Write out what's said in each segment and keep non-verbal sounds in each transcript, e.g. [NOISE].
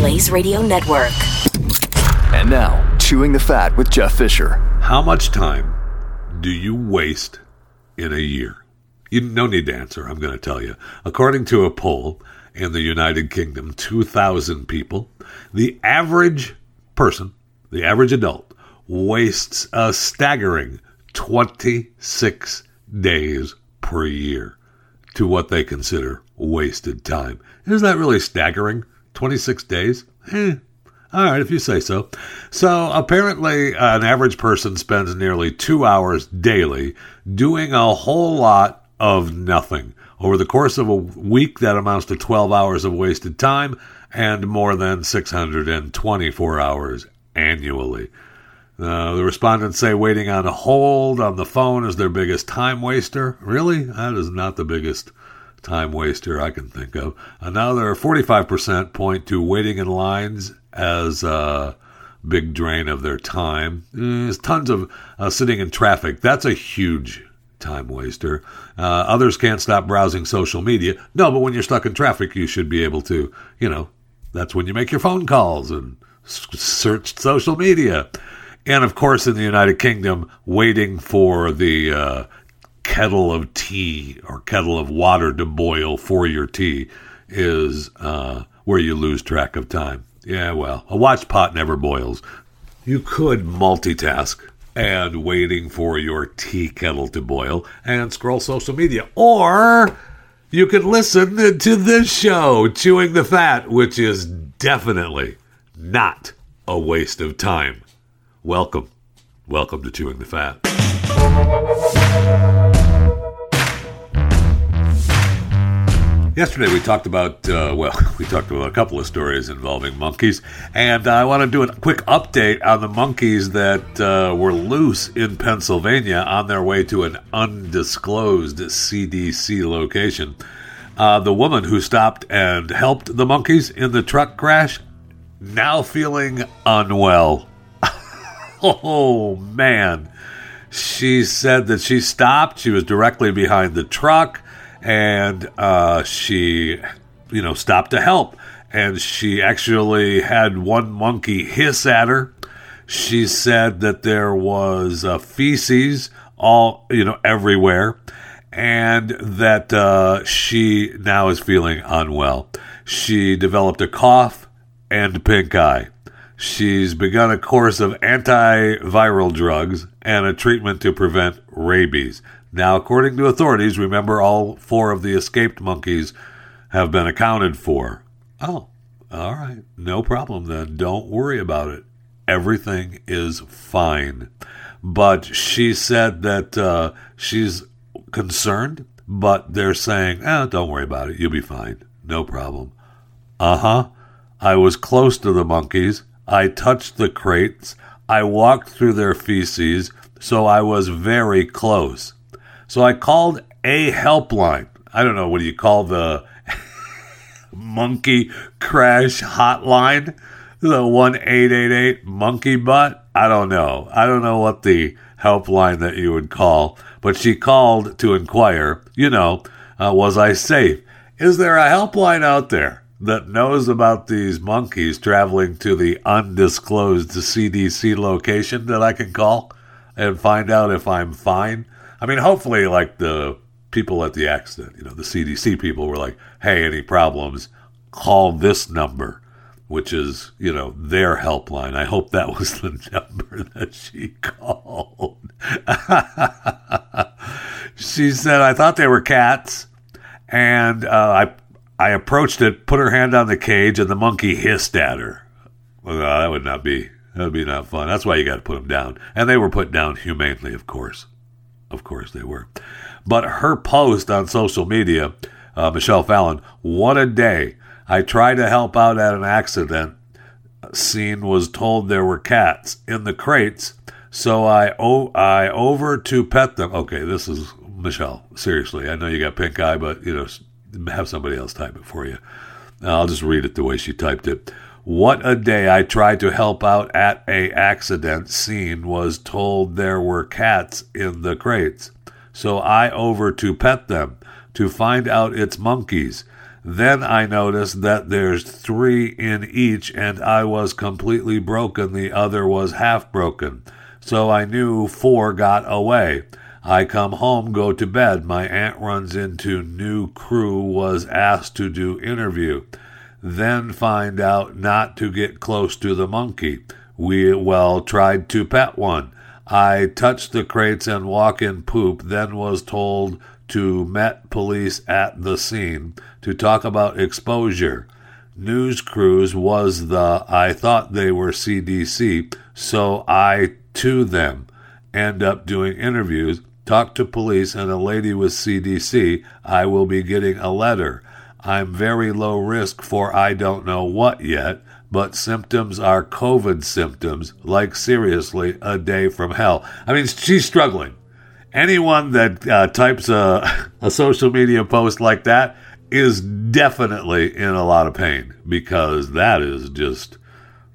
Blaze Radio Network. And now, Chewing the Fat with Jeff Fisher. How much time do you waste in a year? You no need to answer. I'm going to tell you. According to a poll in the United Kingdom, 2,000 people, the average person, the average adult, wastes a staggering 26 days per year to what they consider wasted time. Isn't that really staggering? 26 days? Eh, all right, if you say so. So apparently, an average person spends nearly two hours daily doing a whole lot of nothing. Over the course of a week, that amounts to 12 hours of wasted time and more than 624 hours annually. Uh, the respondents say waiting on a hold on the phone is their biggest time waster. Really? That is not the biggest time waster I can think of. Another 45% point to waiting in lines as a big drain of their time. There's tons of uh, sitting in traffic. That's a huge time waster. Uh, others can't stop browsing social media. No, but when you're stuck in traffic, you should be able to, you know, that's when you make your phone calls and search social media. And of course, in the United Kingdom, waiting for the uh, kettle of tea or kettle of water to boil for your tea is uh, where you lose track of time. Yeah, well, a watch pot never boils. You could multitask and waiting for your tea kettle to boil and scroll social media. Or you could listen to this show, Chewing the Fat, which is definitely not a waste of time. Welcome. Welcome to Chewing the Fat. Yesterday we talked about, uh, well, [LAUGHS] we talked about a couple of stories involving monkeys, and I want to do a quick update on the monkeys that uh, were loose in Pennsylvania on their way to an undisclosed CDC location. Uh, the woman who stopped and helped the monkeys in the truck crash now feeling unwell. [LAUGHS] oh, man. She said that she stopped. She was directly behind the truck and uh, she, you know, stopped to help. And she actually had one monkey hiss at her. She said that there was uh, feces all, you know, everywhere, and that uh, she now is feeling unwell. She developed a cough and pink eye. She's begun a course of antiviral drugs and a treatment to prevent rabies. Now, according to authorities, remember all four of the escaped monkeys have been accounted for. Oh, all right. No problem then. Don't worry about it. Everything is fine. But she said that uh, she's concerned, but they're saying, eh, don't worry about it. You'll be fine. No problem. Uh huh. I was close to the monkeys. I touched the crates. I walked through their feces, so I was very close. So I called a helpline. I don't know, what do you call the [LAUGHS] monkey crash hotline? The one eight eight eight monkey butt? I don't know. I don't know what the helpline that you would call, but she called to inquire, you know, uh, was I safe? Is there a helpline out there that knows about these monkeys traveling to the undisclosed CDC location that I can call and find out if I'm fine? I mean, hopefully, like the people at the accident, you know, the CDC people were like, hey, any problems, call this number, which is, you know, their helpline. I hope that [LAUGHS] was the number that she called. [LAUGHS] she said, I thought they were cats. And uh, I, I approached it, put her hand on the cage, and the monkey hissed at her. Well, that would not be that would be not fun. That's why you got to put them down. And they were put down humanely, of course. Of course they were. But her post on social media, uh, Michelle Fallon, what a day. I tried to help out at an accident scene, was told there were cats in the crates, so I, o- I over to pet them. Okay, this is Michelle. Seriously, I know you got pink eye, but you know, have somebody else type it for you. I'll just read it the way she typed it. What a day I tried to help out at a accident scene was told there were cats in the crates. So I over to pet them to find out it's monkeys. Then I noticed that there's three in each, and I was completely broken. The other was half broken. So I knew four got away. I come home, go to bed. My aunt runs into new crew, was asked to do interview. Then find out not to get close to the monkey. We, well, tried to pet one. I touched the crates and walk in poop, then was told to Met Police at the scene to talk about exposure. News crews was the I thought they were CDC, so I to them end up doing interviews, talk to police and a lady with CDC. I will be getting a letter. I'm very low risk for I don't know what yet, but symptoms are COVID symptoms, like seriously, a day from hell. I mean, she's struggling anyone that uh, types a, [LAUGHS] a social media post like that is definitely in a lot of pain because that is just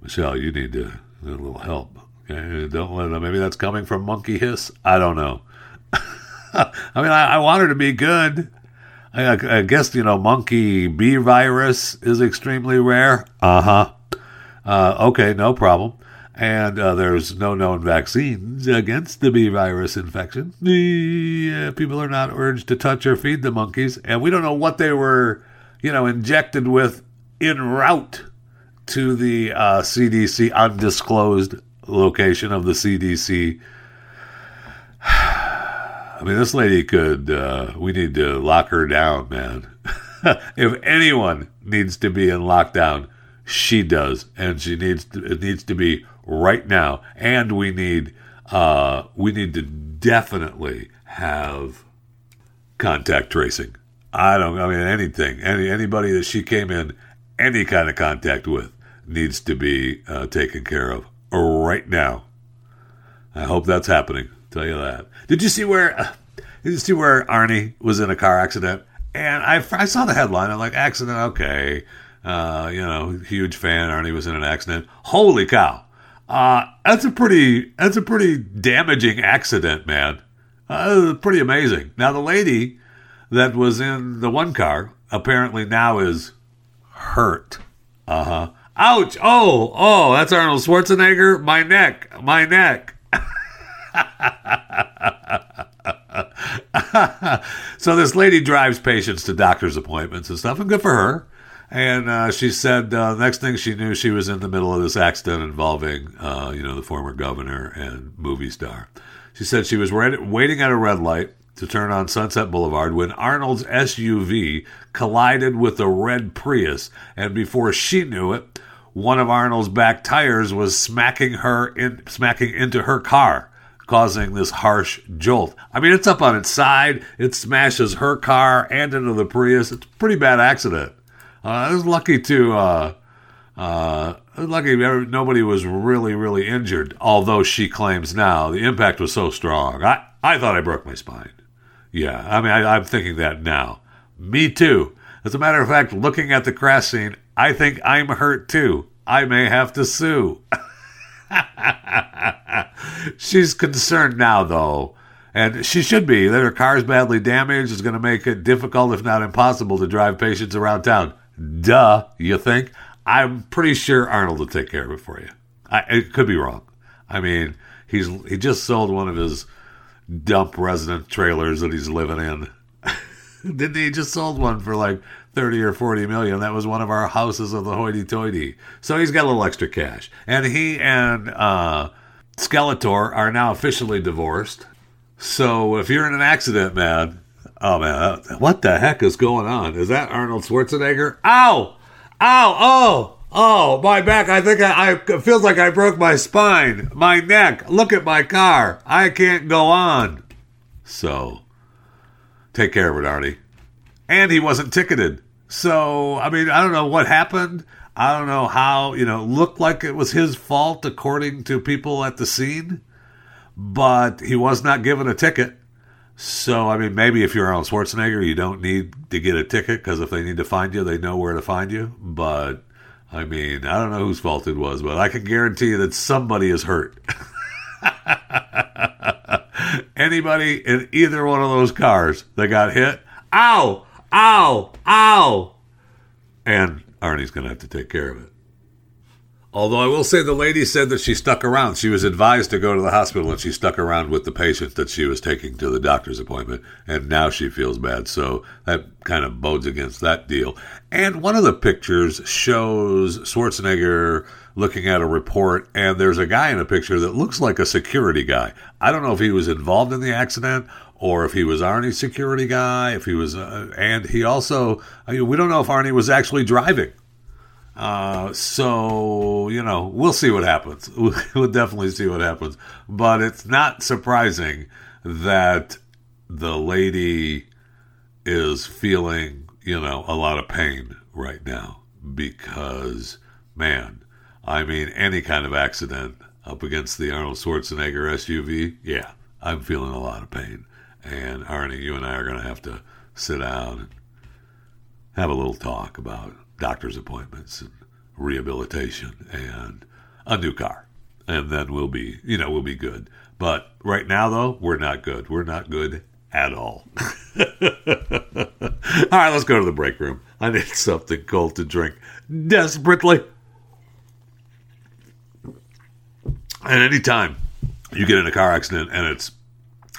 Michelle. You need to a little help. Okay? Don't let them. Maybe that's coming from Monkey Hiss. I don't know. [LAUGHS] I mean, I, I, want her to be good. I, I, guess you know, monkey B virus is extremely rare. Uh-huh. Uh Okay, no problem and uh, there's no known vaccines against the B virus infection. The uh, people are not urged to touch or feed the monkeys, and we don't know what they were, you know, injected with en route to the uh, CDC undisclosed location of the CDC. Mean, this lady could. Uh, we need to lock her down, man. [LAUGHS] if anyone needs to be in lockdown, she does, and she needs to, it needs to be right now, and we need uh, we need to definitely have contact tracing. I don't. I mean, anything, any anybody that she came in any kind of contact with needs to be uh, taken care of right now. I hope that's happening. Tell you that. Did you see where? Uh, did you see where Arnie was in a car accident? And I, I saw the headline. I'm like, accident, okay. Uh, you know, huge fan. Arnie was in an accident. Holy cow! Uh, that's a pretty that's a pretty damaging accident, man. Uh, pretty amazing. Now the lady that was in the one car apparently now is hurt. Uh huh. Ouch! Oh, oh, that's Arnold Schwarzenegger. My neck, my neck. [LAUGHS] [LAUGHS] so this lady drives patients to doctor's appointments and stuff, and good for her. And uh, she said uh, next thing she knew, she was in the middle of this accident involving, uh, you know, the former governor and movie star. She said she was waiting at a red light to turn on Sunset Boulevard when Arnold's SUV collided with a red Prius, and before she knew it, one of Arnold's back tires was smacking her in, smacking into her car, causing this harsh jolt. I mean, it's up on its side. It smashes her car and into the Prius. It's a pretty bad accident. Uh, I was lucky to. Uh, uh, lucky nobody was really, really injured. Although she claims now the impact was so strong, I, I thought I broke my spine. Yeah, I mean, I, I'm thinking that now. Me too. As a matter of fact, looking at the crash scene, I think I'm hurt too. I may have to sue. [LAUGHS] [LAUGHS] She's concerned now, though, and she should be that her car's badly damaged is going to make it difficult, if not impossible, to drive patients around town. Duh, you think? I'm pretty sure Arnold will take care of it for you. I, it could be wrong. I mean, he's he just sold one of his dump resident trailers that he's living in. [LAUGHS] Didn't he just sold one for like 30 or 40 million? That was one of our houses of the hoity toity. So he's got a little extra cash. And he and uh, Skeletor are now officially divorced. So if you're in an accident, man, Oh man, what the heck is going on? Is that Arnold Schwarzenegger? Ow! Ow! Oh! Oh, my back. I think I, I feels like I broke my spine, my neck. Look at my car. I can't go on. So, take care of it, Arnie. And he wasn't ticketed. So, I mean, I don't know what happened. I don't know how, you know, looked like it was his fault according to people at the scene, but he was not given a ticket. So, I mean, maybe if you're Arnold Schwarzenegger, you don't need to get a ticket because if they need to find you, they know where to find you. But, I mean, I don't know whose fault it was, but I can guarantee you that somebody is hurt. [LAUGHS] Anybody in either one of those cars that got hit, ow, ow, ow. and Arnie's going to have to take care of it. Although I will say the lady said that she stuck around. She was advised to go to the hospital and she stuck around with the patient that she was taking to the doctor's appointment. And now she feels bad. So that kind of bodes against that deal. And one of the pictures shows Schwarzenegger looking at a report and there's a guy in a picture that looks like a security guy. I don't know if he was involved in the accident or if he was Arnie's security guy, if he was, uh, and he also, I mean, we don't know if Arnie was actually driving uh, so, you know, we'll see what happens. [LAUGHS] We'll definitely see what happens. But it's not surprising that the lady is feeling, you know, a lot of pain right now because, man, I mean, any kind of accident up against the Arnold Schwarzenegger SUV, yeah, I'm feeling a lot of pain. And Arnie, you and I are going to have to sit down and have a little talk about doctor's appointments and rehabilitation and a new car. And then we'll be, you know, we'll be good. But right now, though, we're not good. We're not good at all. [LAUGHS] all right, let's go to the break room. I need something cold to drink desperately. And anytime you get in a car accident and it's,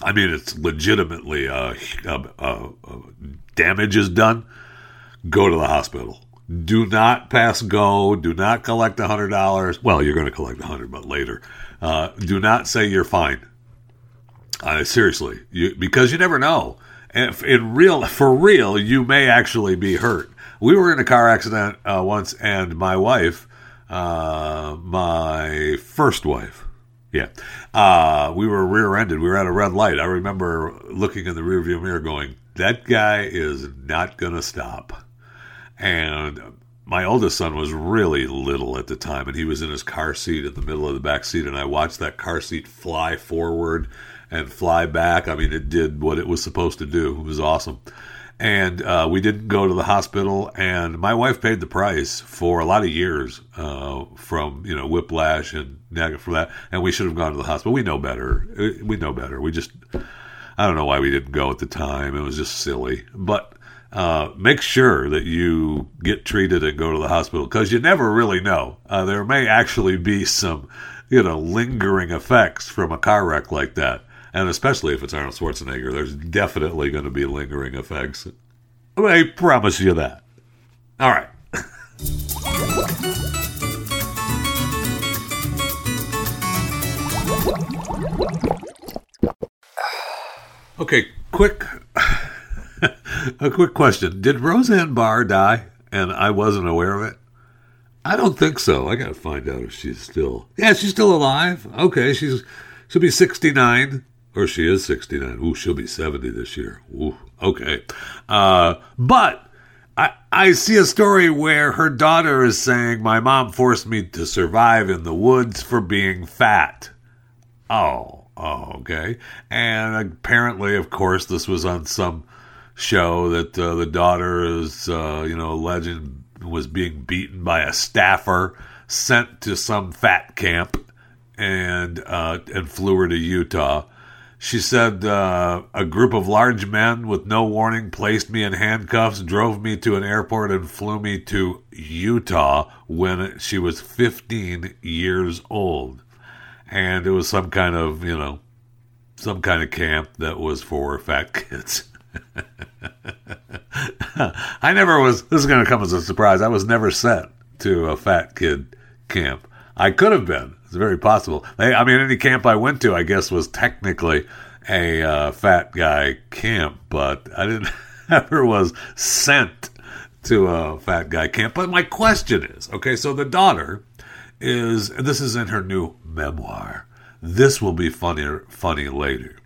I mean, it's legitimately uh, uh, uh, damage is done, go to the hospital do not pass go. Do not collect a hundred dollars. Well, you're going to collect a hundred, but later. Uh, do not say you're fine. Seriously, you, because you never know. If in real, for real, you may actually be hurt. We were in a car accident uh, once, and my wife, uh, my first wife, yeah, uh, we were rear-ended. We were at a red light. I remember looking in the rearview mirror, going, "That guy is not going to stop." And my oldest son was really little at the time, and he was in his car seat in the middle of the back seat, and I watched that car seat fly forward and fly back. I mean, it did what it was supposed to do. It was awesome. And uh, we didn't go to the hospital, and my wife paid the price for a lot of years uh, from you know whiplash and negative for that. And we should have gone to the hospital. We know better. We know better. We just I don't know why we didn't go at the time. It was just silly, but uh, make sure that you get treated and go to the hospital because you never really know. Uh, there may actually be some, you know, lingering effects from a car wreck like that. And especially if it's Arnold Schwarzenegger, there's definitely going to be lingering effects. I promise you that. All right. [SIGHS] okay, quick [SIGHS] a quick question. Did Roseanne Barr die and I wasn't aware of it? I don't think so. I got to find out if she's still. Yeah, she's still alive. Okay, she's she'll be 69 or she is 69. Ooh, she'll be 70 this year. Ooh, okay. Uh, but I I see a story where her daughter is saying my mom forced me to survive in the woods for being fat. Oh, oh, okay. And apparently, of course, this was on some show that uh, the daughter is, uh, you know, legend was being beaten by a staffer, sent to some fat camp, and uh, and flew her to Utah. She said uh, a group of large men with no warning placed me in handcuffs, drove me to an airport, and flew me to Utah when she was 15 years old. And it was some kind of, you know, some kind of camp that was for fat kids. [LAUGHS] I never was. This is going to come as a surprise. I was never sent to a fat kid camp. I could have been. Very possible. I mean, any camp I went to, I guess, was technically a uh, fat guy camp, but I didn't [LAUGHS] ever was sent to a fat guy camp. But my question is, okay, so the daughter is. This is in her new memoir. This will be funnier, funny later.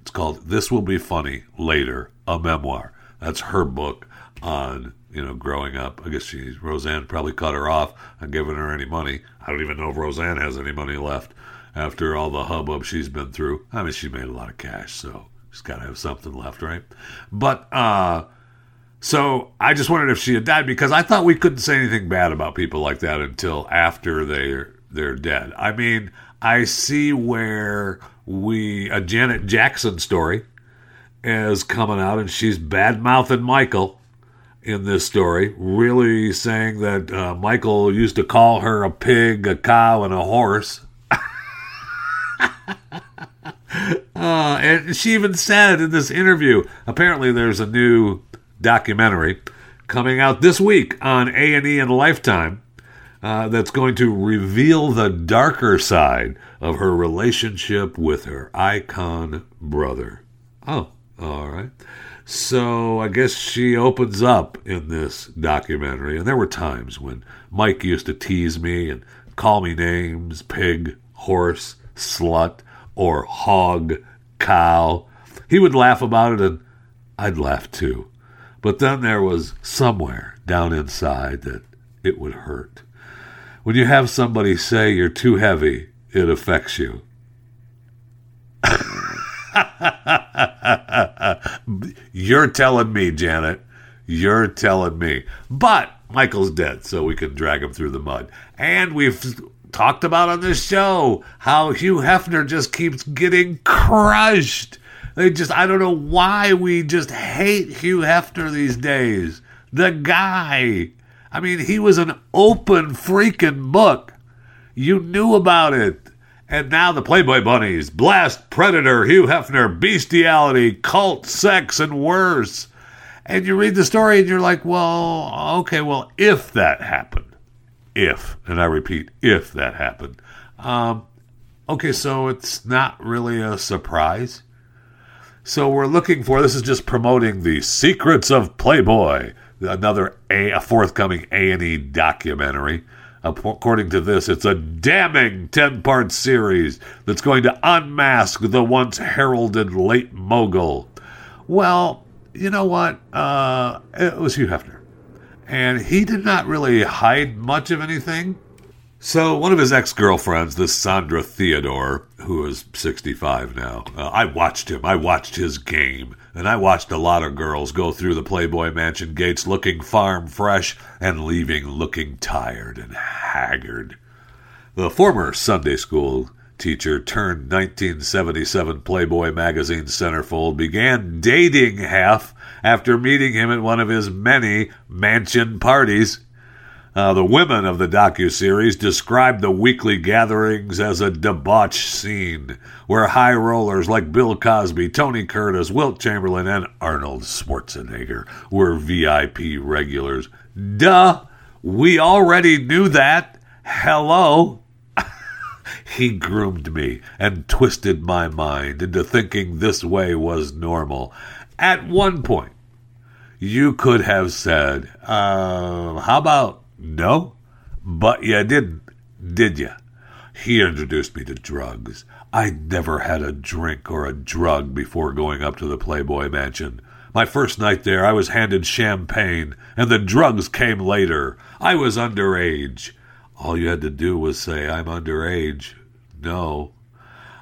It's called This Will Be Funny Later, a memoir. That's her book on, you know, growing up. I guess she, Roseanne probably cut her off and given her any money. I don't even know if Roseanne has any money left after all the hubbub she's been through. I mean, she made a lot of cash, so she's got to have something left, right? But, uh, so I just wondered if she had died because I thought we couldn't say anything bad about people like that until after they're they're dead. I mean, I see where we a Janet Jackson story is coming out, and she's bad mouthing Michael. In this story, really saying that uh, Michael used to call her a pig, a cow, and a horse. [LAUGHS] uh, and she even said in this interview, apparently there's a new documentary coming out this week on A&E and Lifetime uh, that's going to reveal the darker side of her relationship with her icon brother. Oh, all right. So I guess she opens up in this documentary, and there were times when Mike used to tease me and call me names pig, horse, slut, or hog, cow. He would laugh about it, and I'd laugh too. But then there was somewhere down inside that it would hurt. When you have somebody say you're too heavy, it affects you. [LAUGHS] You're telling me, Janet. You're telling me. But Michael's dead, so we can drag him through the mud. And we've talked about on this show how Hugh Hefner just keeps getting crushed. They just, I don't know why we just hate Hugh Hefner these days. The guy. I mean, he was an open freaking book. You knew about it. And now the Playboy Bunnies, Blast, Predator, Hugh Hefner, Bestiality, Cult, Sex, and worse. And you read the story and you're like, well, okay, well, if that happened, if, and I repeat, if that happened, um, okay, so it's not really a surprise. So we're looking for this is just promoting the Secrets of Playboy, another a, a forthcoming A and E documentary. According to this, it's a damning 10 part series that's going to unmask the once heralded late mogul. Well, you know what? Uh, it was Hugh Hefner. And he did not really hide much of anything. So, one of his ex girlfriends, this Sondra Theodore, who is 65 now, uh, I watched him. I watched his game. And I watched a lot of girls go through the Playboy Mansion gates looking farm fresh and leaving looking tired and haggard. The former Sunday school teacher turned 1977 Playboy magazine centerfold began dating Hef after meeting him at one of his many mansion parties. Uh, the women of the docu-series described the weekly gatherings as a debauched scene where high rollers like Bill Cosby, Tony Curtis, Wilt Chamberlain, and Arnold Schwarzenegger were VIP regulars. Duh! We already knew that. Hello? [LAUGHS] he groomed me and twisted my mind into thinking this way was normal. At one point, you could have said, uh, how about no, but you didn't, did you? He introduced me to drugs. I'd never had a drink or a drug before going up to the Playboy Mansion. My first night there, I was handed champagne, and the drugs came later. I was underage. All you had to do was say, I'm underage. No.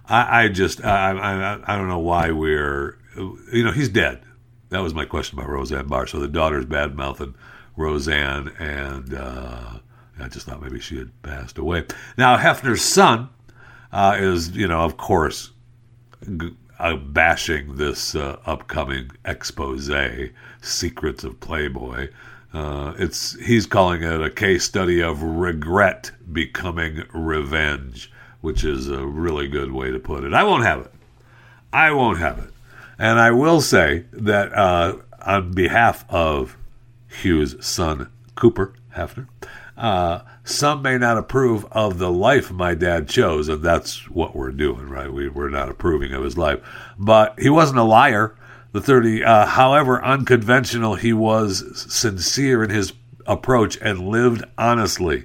I, I just, I, I, I don't know why we're, you know, he's dead. That was my question about Roseanne Barr. So the daughter's bad mouthing Roseanne, and uh, I just thought maybe she had passed away. Now, Hefner's son uh, is, you know, of course, g- uh, bashing this uh, upcoming expose, Secrets of Playboy. Uh, it's he's calling it a case study of regret becoming revenge, which is a really good way to put it. I won't have it. I won't have it. And I will say that uh, on behalf of Hugh's son, Cooper Hefner. Uh, some may not approve of the life my dad chose, and that's what we're doing, right? We, we're not approving of his life. But he wasn't a liar. The 30, uh, however unconventional he was, sincere in his approach and lived honestly.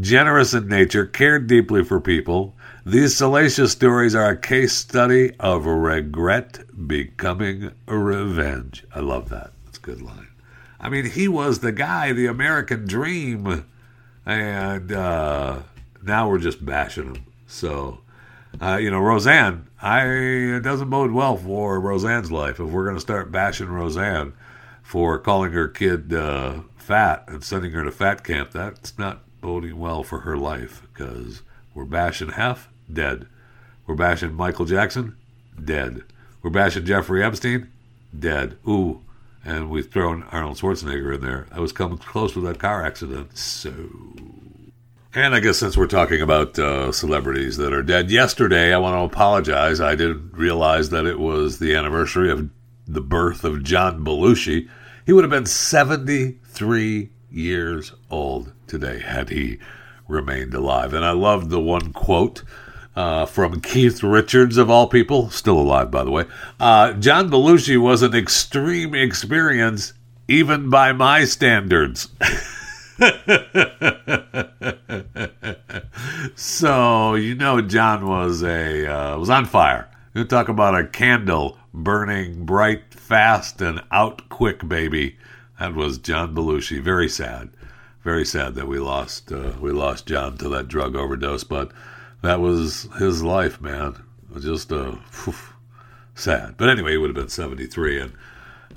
Generous in nature, cared deeply for people. These salacious stories are a case study of regret becoming revenge. I love that. That's a good line. I mean, he was the guy, the American dream, and uh, now we're just bashing him. So, uh, you know, Roseanne, I it doesn't bode well for Roseanne's life if we're going to start bashing Roseanne for calling her kid uh, fat and sending her to fat camp. That's not boding well for her life because we're bashing Hef, dead. We're bashing Michael Jackson, dead. We're bashing Jeffrey Epstein, dead. Ooh, and we've thrown Arnold Schwarzenegger in there. I was coming close with that car accident. So. And I guess since we're talking about uh, celebrities that are dead, yesterday I want to apologize. I didn't realize that it was the anniversary of the birth of John Belushi. He would have been 73 years old today had he remained alive. And I loved the one quote uh, from Keith Richards, of all people, still alive, by the way. Uh, John Belushi was an extreme experience, even by my standards. [LAUGHS] so you know, John was a uh, was on fire. You talk about a candle burning bright, fast, and out quick, baby. That was John Belushi. Very sad, very sad that we lost uh, we lost John to that drug overdose. But that was his life, man. Just uh, sad. But anyway, he would have been seventy three, and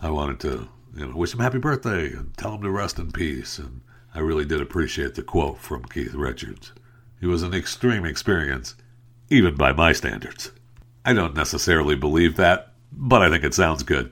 I wanted to you know wish him happy birthday and tell him to rest in peace. And I really did appreciate the quote from Keith Richards. It was an extreme experience, even by my standards. I don't necessarily believe that, but I think it sounds good.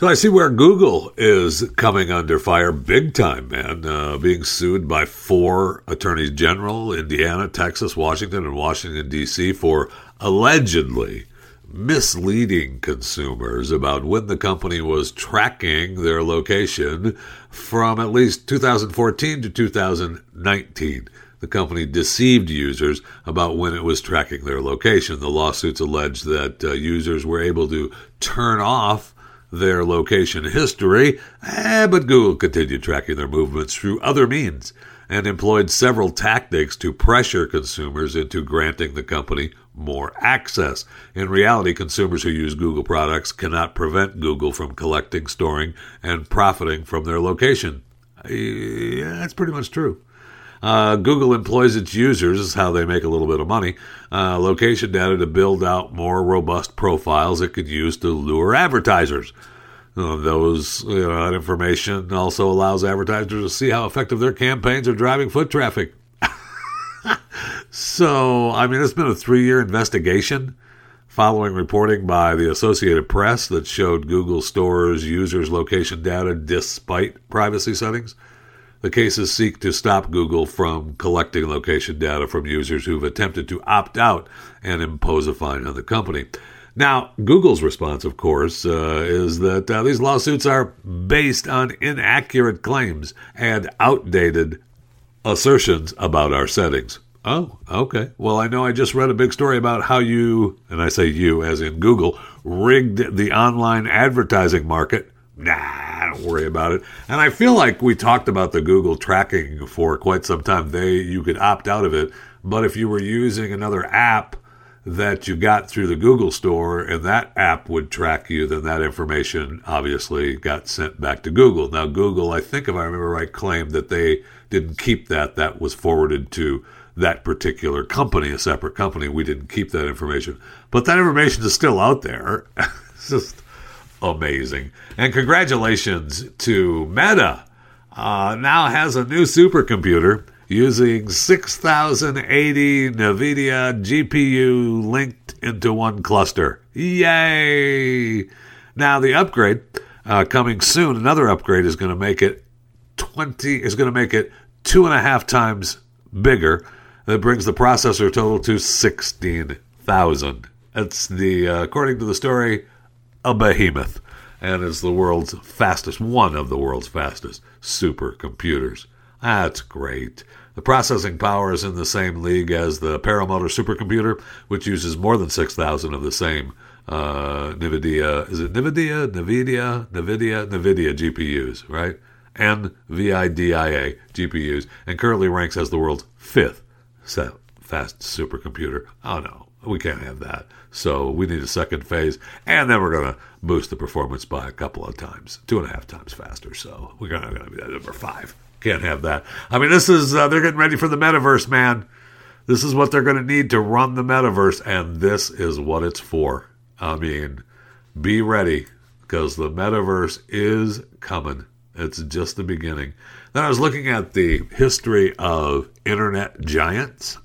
So I see where Google is coming under fire big time, man. Uh, being sued by four attorneys general, Indiana, Texas, Washington, and Washington, D.C., for allegedly misleading consumers about when the company was tracking their location from at least 2014 to 2019. The company deceived users about when it was tracking their location. The lawsuits allege that uh, users were able to turn off their location history, eh, but Google continued tracking their movements through other means and employed several tactics to pressure consumers into granting the company more access. In reality, consumers who use Google products cannot prevent Google from collecting, storing, and profiting from their location. Yeah, that's pretty much true. Uh, Google employs its users, is how they make a little bit of money, uh, location data to build out more robust profiles it could use to lure advertisers. Uh, those you know, that information also allows advertisers to see how effective their campaigns are driving foot traffic. [LAUGHS] so, I mean, it's been a three year investigation following reporting by the Associated Press that showed Google stores users' location data despite privacy settings. The cases seek to stop Google from collecting location data from users who've attempted to opt out and impose a fine on the company. Now, Google's response, of course, uh, is that uh, these lawsuits are based on inaccurate claims and outdated assertions about our settings. Oh, okay. Well, I know I just read a big story about how you, and I say you as in Google, rigged the online advertising market. Nah, don't worry about it. And I feel like we talked about the Google tracking for quite some time. They you could opt out of it, but if you were using another app that you got through the Google store and that app would track you, then that information obviously got sent back to Google. Now, Google, I think if I remember right, claimed that they didn't keep that. That was forwarded to that particular company, a separate company. We didn't keep that information. But that information is still out there. [LAUGHS] it's just amazing. And congratulations to Meta. Uh, now has a new supercomputer using 6080 NVIDIA GPU linked into one cluster. Yay! Now the upgrade uh, coming soon. Another upgrade is going to make it 20 is going to make it two and a half times bigger. That brings the processor total to 16,000. That's the uh, according to the story a behemoth and is the world's fastest one of the world's fastest supercomputers. That's great. The processing power is in the same league as the Perlmutter supercomputer, which uses more than 6,000 of the same uh, NVIDIA, is it NVIDIA, NVIDIA, NVIDIA, NVIDIA GPUs, right? NVIDIA GPUs, and currently ranks as the world's fifth fast supercomputer. Oh no, we can't have that. So we need a second phase, and then we're going to boost the performance by a couple of times, two and a half times faster. So we're going to be that number five. Can't have that. I mean, this is uh, they're getting ready for the metaverse, man. This is what they're going to need to run the metaverse, and this is what it's for. I mean, be ready because the metaverse is coming. It's just the beginning. Then I was looking at the history of internet giants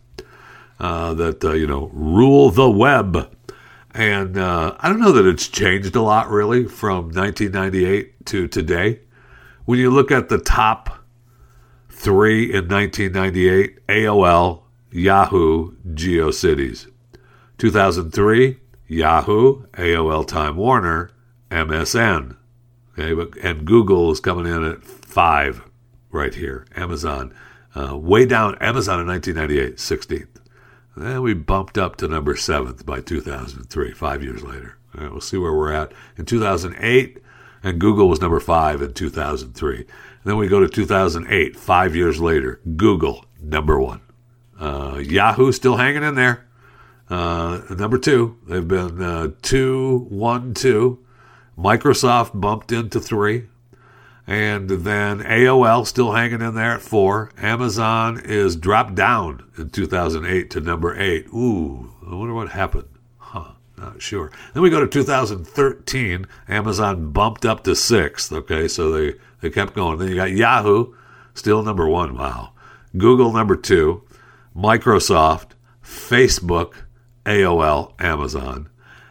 that uh, you know rule the web. And uh, I don't know that it's changed a lot really from 1998 to today. When you look at the top three in 1998, AOL, Yahoo, GeoCities. 2003, Yahoo, AOL Time Warner, MSN. Okay, but and Google is coming in at five right here. Amazon, uh, way down. Amazon in 1998, 16th. Then we bumped up to number seventh by 2003, five years later. Right, we'll see where we're at in 2008, and Google was number five in 2003. And then we go to 2008, five years later, Google number one. Uh, Yahoo still hanging in there. Uh, number two, they've been uh, two, one, two. Microsoft bumped into three. And then AOL still hanging in there at four. Amazon is dropped down in 2008 to number eight. Ooh, I wonder what happened. Huh, not sure. Then we go to 2013. Amazon bumped up to sixth. Okay, so they, they kept going. Then you got Yahoo, still number one. Wow. Google number two. Microsoft, Facebook, AOL, Amazon.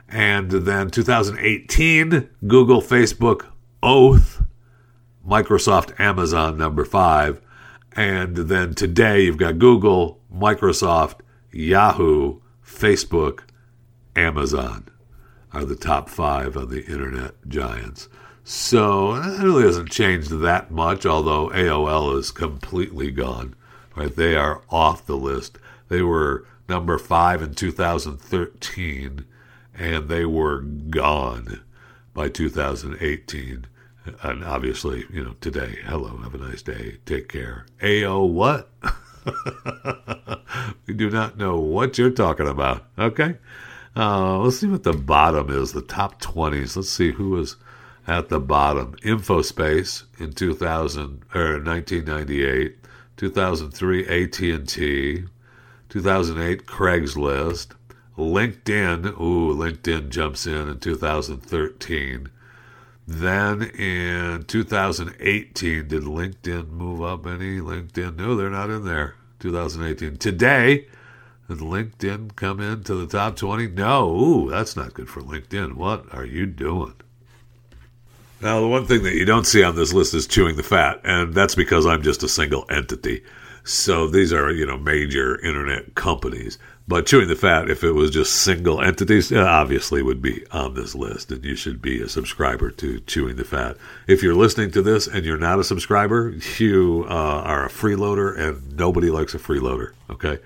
And then 2018, Google, Facebook, Oath, Microsoft, Amazon, number five. And then today you've got Google, Microsoft, Yahoo, Facebook, Amazon are the top five of the internet giants. So it really hasn't changed that much, although AOL is completely gone. Right, they are off the list. They were number five in 2013, and they were gone by 2018 and obviously, you know, today, hello, have a nice day, take care. AO what? [LAUGHS] we do not know what you're talking about. Okay. Uh, let's see what the bottom is, the top 20s. Let's see who is at the bottom. Infospace in 2000 or 1998, 2003 AT&T, 2008 Craigslist, LinkedIn. Ooh, LinkedIn jumps in in 2013. Then in 2018, did LinkedIn move up any? LinkedIn, no, they're not in there. 2018. Today, did LinkedIn come into the top 20? No. Ooh, that's not good for LinkedIn. What are you doing? Now, the one thing that you don't see on this list is chewing the fat, and that's because I'm just a single entity. So these are, you know, major internet companies. But chewing the fat, if it was just single entities, obviously would be on this list, and you should be a subscriber to chewing the fat. If you're listening to this and you're not a subscriber, you uh, are a freeloader, and nobody likes a freeloader. Okay.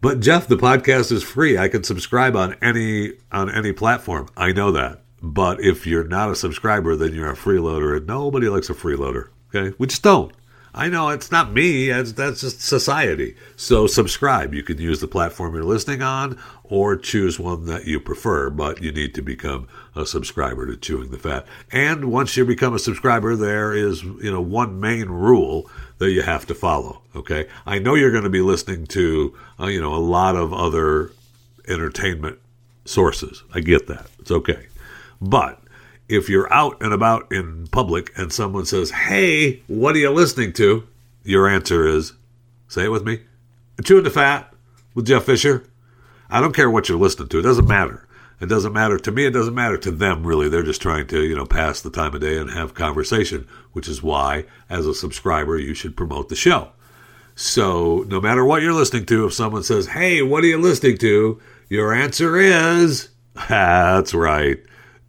But Jeff, the podcast is free. I can subscribe on any on any platform. I know that. But if you're not a subscriber, then you're a freeloader, and nobody likes a freeloader. Okay, we just don't. I know it's not me, that's, that's just society. So subscribe. You can use the platform you're listening on or choose one that you prefer, but you need to become a subscriber to Chewing the Fat. And once you become a subscriber, there is, you know, one main rule that you have to follow, okay? I know you're going to be listening to, uh, you know, a lot of other entertainment sources. I get that. It's okay. But if you're out and about in public and someone says, Hey, what are you listening to? Your answer is, say it with me, Chewing the Fat with Jeff Fisher. I don't care what you're listening to. It doesn't matter. It doesn't matter to me. It doesn't matter to them, really. They're just trying to, you know, pass the time of day and have conversation, which is why, as a subscriber, you should promote the show. So, no matter what you're listening to, if someone says, Hey, what are you listening to? Your answer is, [LAUGHS] That's right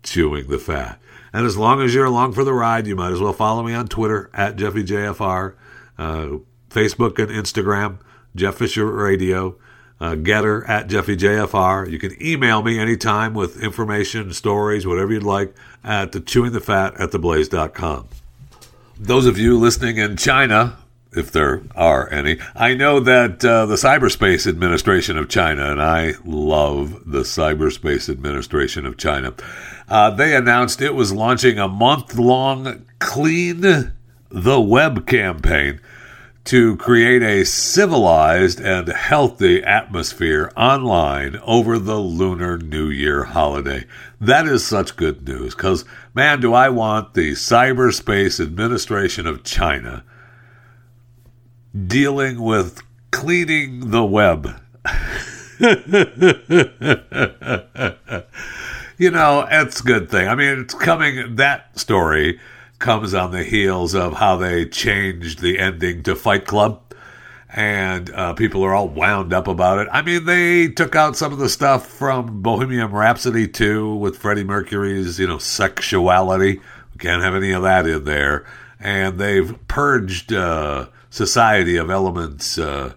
chewing the fat. And as long as you're along for the ride, you might as well follow me on Twitter at JeffyJFR, uh, Facebook and Instagram, Jeff Fisher Radio. uh, Gettr at JeffyJFR. You can email me anytime with information, stories, whatever you'd like at the chewing the fat at theblaze.com. Those of you listening in China, if there are any, I know that uh, the Cyberspace Administration of China, and I love the Cyberspace Administration of China, uh, they announced it was launching a month long Clean the Web campaign to create a civilized and healthy atmosphere online over the Lunar New Year holiday. That is such good news because, man, do I want the Cyberspace Administration of China dealing with cleaning the web. [LAUGHS] you know, it's a good thing. I mean, it's coming, that story comes on the heels of how they changed the ending to Fight Club. And uh, people are all wound up about it. I mean, they took out some of the stuff from Bohemian Rhapsody 2 with Freddie Mercury's, you know, sexuality. We can't have any of that in there. And they've purged uh, society of elements uh,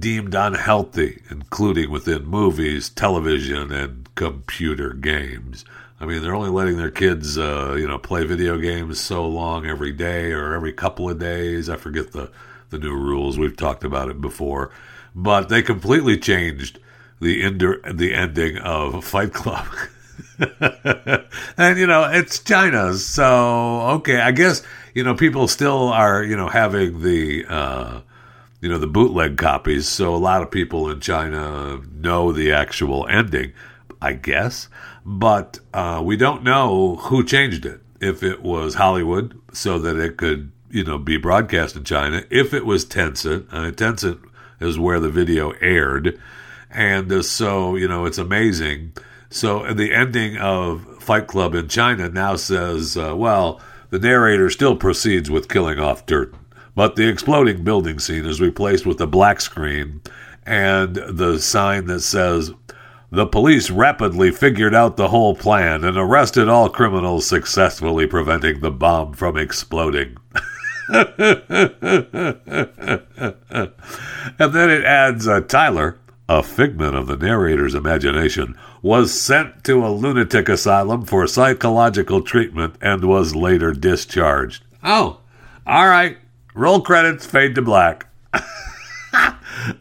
deemed unhealthy, including within movies, television, and computer games. I mean, they're only letting their kids, uh, you know, play video games so long every day or every couple of days. I forget the the new rules. We've talked about it before, but they completely changed the ender, the ending of Fight Club. [LAUGHS] [LAUGHS] and you know, it's China, so okay. I guess you know people still are you know having the. Uh, you know the bootleg copies so a lot of people in china know the actual ending i guess but uh, we don't know who changed it. If it was Hollywood, so that it could, you know, be broadcast in China. If it was Tencent, uh, Tencent is where the video aired, and uh, so you know, it's amazing. So the ending of Fight Club in China now says, uh, well, the narrator still proceeds with killing off Dirt, but the exploding building scene is replaced with a black screen and the sign that says the police rapidly figured out the whole plan and arrested all criminals, successfully preventing the bomb from exploding. [LAUGHS] and then it adds uh, Tyler, a figment of the narrator's imagination, was sent to a lunatic asylum for psychological treatment and was later discharged. Oh, all right. Roll credits, fade to black. [LAUGHS]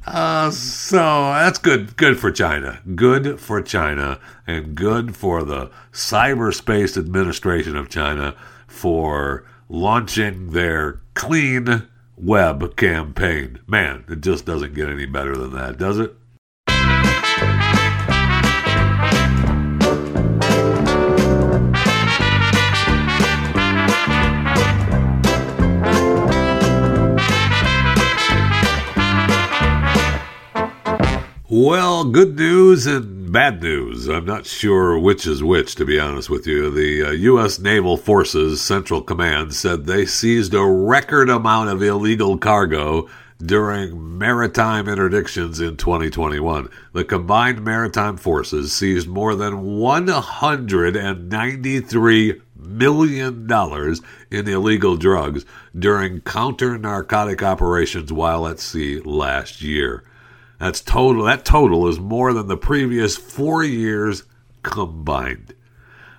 Uh, so that's good. Good for China. Good for China, and good for the Cyberspace Administration of China for launching their clean web campaign. Man, it just doesn't get any better than that, does it? Well, good news and bad news. I'm not sure which is which, to be honest with you. The uh, U.S. Naval Forces Central Command said they seized a record amount of illegal cargo during maritime interdictions in 2021. The combined maritime forces seized more than $193 million in illegal drugs during counter narcotic operations while at sea last year. That's total. That total is more than the previous four years combined.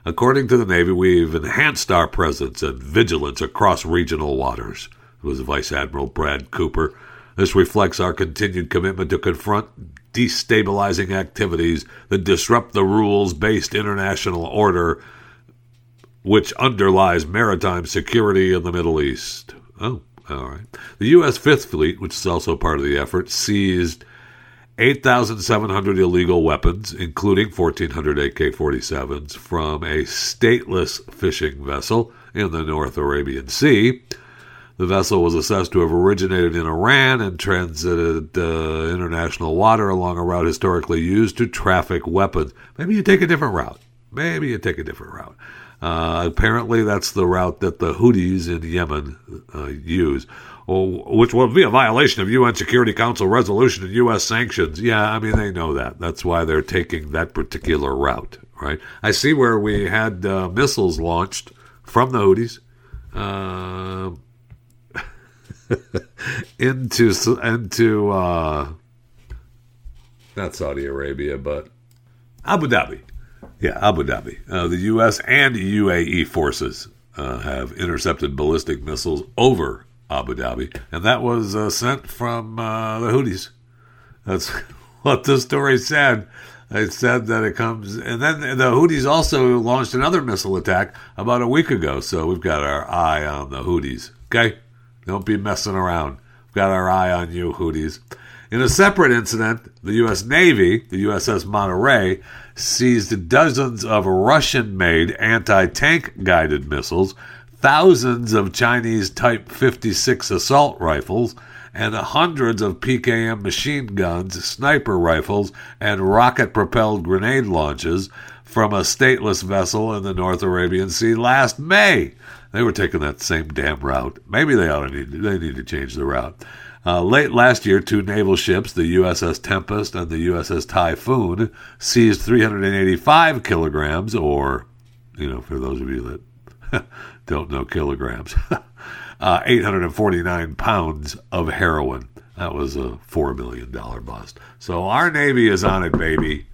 According to the Navy, we've enhanced our presence and vigilance across regional waters. It was Vice Admiral Brad Cooper. This reflects our continued commitment to confront destabilizing activities that disrupt the rules based international order which underlies maritime security in the Middle East. Oh, all right. The U.S. Fifth Fleet, which is also part of the effort, seized 8,700 illegal weapons, including 1,400 AK 47s, from a stateless fishing vessel in the North Arabian Sea. The vessel was assessed to have originated in Iran and transited uh, international water along a route historically used to traffic weapons. Maybe you take a different route. Maybe you take a different route. Uh, apparently, that's the route that the Houthis in Yemen uh, use which will be a violation of UN Security Council resolution and U.S. sanctions. Yeah, I mean, they know that. That's why they're taking that particular route, right? I see where we had uh, missiles launched from the Houthis uh, [LAUGHS] into into uh, not Saudi Arabia, but Abu Dhabi. Yeah, Abu Dhabi. Uh, the U.S. and UAE forces uh, have intercepted ballistic missiles over Abu Dhabi, and that was uh, sent from uh, the Houthis. That's [LAUGHS] what the story said. It said that it comes, and then the Houthis also launched another missile attack about a week ago. So we've got our eye on the Houthis. Okay, don't be messing around. We've got our eye on you, Houthis. In a separate incident, the U.S. Navy, the USS Monterey, seized dozens of Russian made anti tank guided missiles, thousands of Chinese Type 56 assault rifles, and hundreds of PKM machine guns, sniper rifles, and rocket propelled grenade launches from a stateless vessel in the North Arabian Sea last May. They were taking that same damn route. Maybe they ought to need they need to change the route. Uh, late last year, two naval ships, the USS Tempest and the USS Typhoon, seized 385 kilograms, or, you know, for those of you that [LAUGHS] don't know kilograms, [LAUGHS] uh, 849 pounds of heroin. That was a $4 million bust. So our Navy is on it, baby.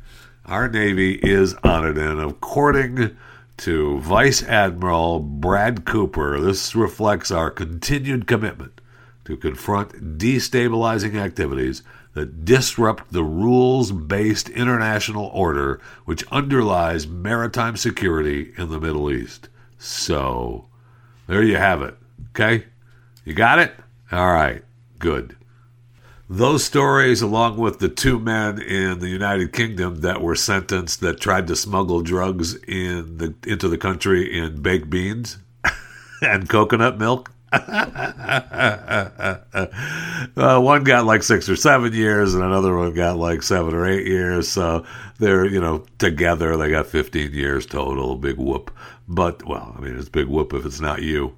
Our Navy is on it. And according to Vice Admiral Brad Cooper, this reflects our continued commitment to confront destabilizing activities that disrupt the rules based international order which underlies maritime security in the Middle East. So, there you have it. Okay? You got it? All right. Good. Those stories, along with the two men in the United Kingdom that were sentenced that tried to smuggle drugs in the into the country in baked beans [LAUGHS] and coconut milk, [LAUGHS] uh, one got like six or seven years, and another one got like seven or eight years. So they're, you know, together they got 15 years total. Big whoop. But, well, I mean, it's big whoop if it's not you.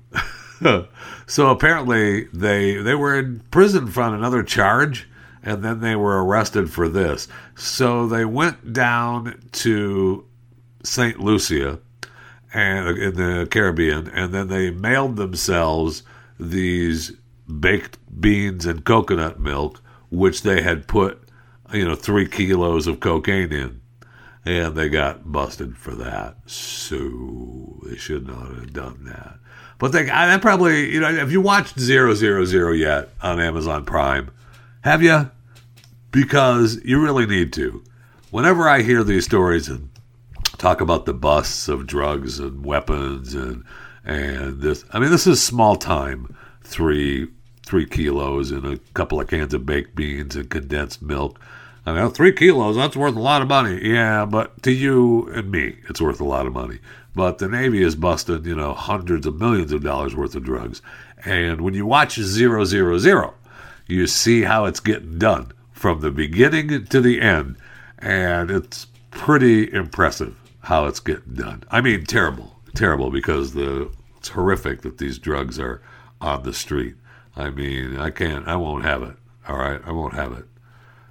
[LAUGHS] so apparently they they were in prison for another charge, and then they were arrested for this. So they went down to St. Lucia and in the Caribbean, and then they mailed themselves these baked beans and coconut milk, which they had put, you know, three kilos of cocaine in, and they got busted for that. So they should not have done that. But they, I probably, you know, have you watched Zero Zero Zero yet on Amazon Prime? Have you? Because you really need to. Whenever I hear these stories and talk about the busts of drugs and weapons and and this. I mean, this is small time. Three three kilos and a couple of cans of baked beans and condensed milk. I mean, oh, three kilos, that's worth a lot of money. Yeah, but to you and me, it's worth a lot of money. But the Navy is busting, you know, hundreds of millions of dollars worth of drugs. And when you watch Zero Zero Zero, you see how it's getting done from the beginning to the end. And it's pretty impressive how it's getting done. I mean, terrible, terrible because the it's horrific that these drugs are on the street. I mean, I can't, I won't have it. All right, I won't have it.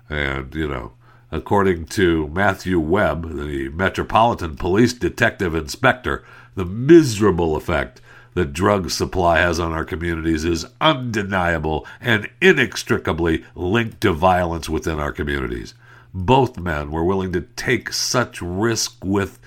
And you know, according to Matthew Webb, the Metropolitan Police Detective Inspector, the miserable effect that drug supply has on our communities is undeniable and inextricably linked to violence within our communities both men were willing to take such risk with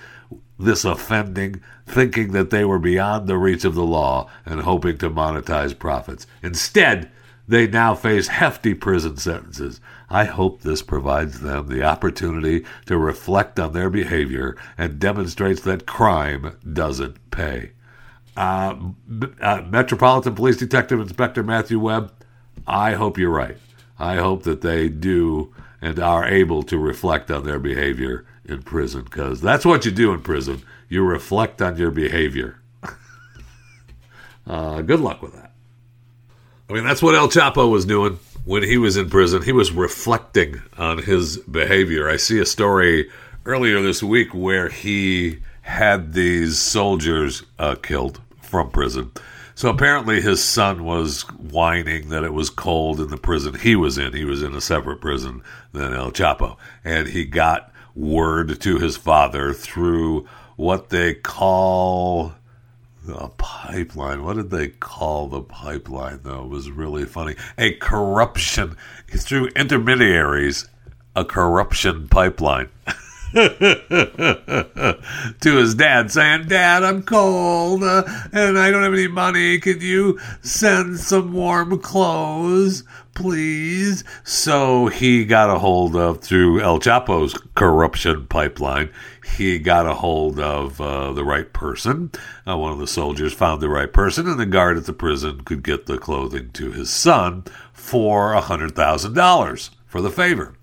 this offending, thinking that they were beyond the reach of the law and hoping to monetize profits. Instead, they now face hefty prison sentences. I hope this provides them the opportunity to reflect on their behavior and demonstrates that crime doesn't pay. Uh, uh, Metropolitan Police Detective Inspector Matthew Webb, I hope you're right. I hope that they do and are able to reflect on their behavior in prison because that's what you do in prison. You reflect on your behavior. [LAUGHS] uh, good luck with that. I mean, that's what El Chapo was doing when he was in prison. He was reflecting on his behavior. I see a story earlier this week where he had these soldiers uh, killed from prison so apparently his son was whining that it was cold in the prison he was in. He was in a separate prison than El Chapo. And he got word to his father through what they call a pipeline. What did they call the pipeline, though? It was really funny. A corruption through intermediaries a corruption pipeline. [LAUGHS] to his dad, saying, Dad, I'm cold uh, and I don't have any money. Can you send some warm clothes, please? So he got a hold of, through El Chapo's corruption pipeline, he got a hold of uh, the right person. Uh, one of the soldiers found the right person, and the guard at the prison could get the clothing to his son for a $100,000 for the favor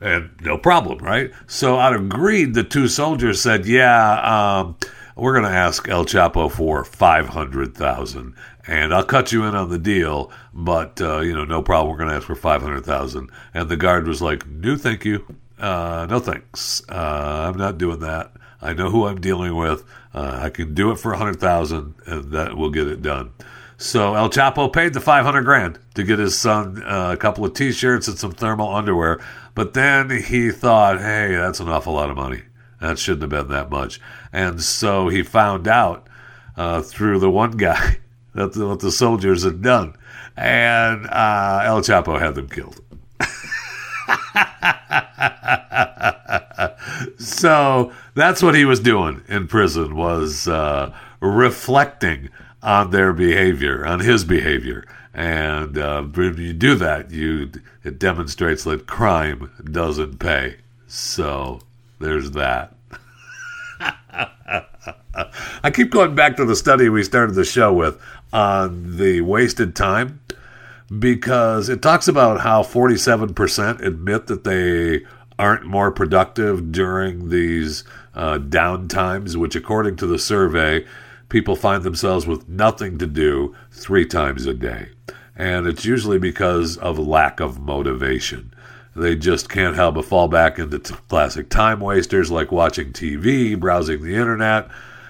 and no problem, right? So out of greed, the two soldiers said, "Yeah, um, we're going to ask El Chapo for five hundred thousand, and I'll cut you in on the deal, but uh, you know, no problem. We're going to ask for five hundred thousand. And the guard was like, "No, thank you. Uh, no thanks. Uh, I'm not doing that. I know who I'm dealing with. Uh, I can do it for a hundred thousand, and that will get it done." So El Chapo paid the 500 grand to get his son uh, a couple of t-shirts and some thermal underwear. But then he thought, hey, that's an awful lot of money. That shouldn't have been that much. And so he found out uh, through the one guy [LAUGHS] that the, what the soldiers had done. And uh, El Chapo had them killed. [LAUGHS] so that's what he was doing in prison was uh, reflecting on their behavior, on his behavior. And uh, when you do that, you it demonstrates that crime doesn't pay. So there's that. [LAUGHS] I keep going back to the study we started the show with on the wasted time because it talks about how 47% admit that they aren't more productive during these uh, down times, which, according to the survey, people find themselves with nothing to do three times a day. And it's usually because of lack of motivation. They just can't help but fall back into t- classic time wasters like watching TV, browsing the internet,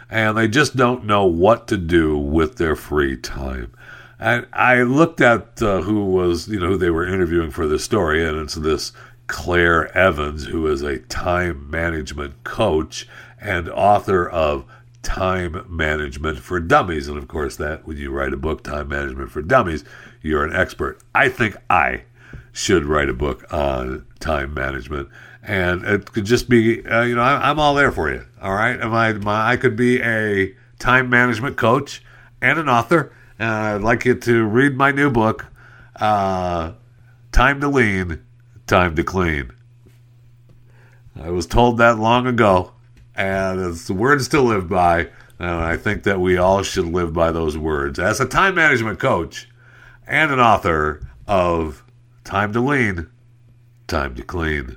and they just don't know what to do with their free time. And I looked at uh, who was, you know, who they were interviewing for this story, and it's this Clare Evans, who is a time management coach and author of Time Management for Dummies. And of course, that when you write a book, Time Management for Dummies, you're an expert. I think I should write a book on time management. And it could just be, uh, you know, I, am all there for you. All right. Am I, my, I could be a time management coach and an author. And I'd like you to read my new book, uh, Time to Lean, Time to Clean. I was told that long ago and it's words to live by. And I think that we all should live by those words. As a time management coach and an author of Time to Lean, Time to Clean.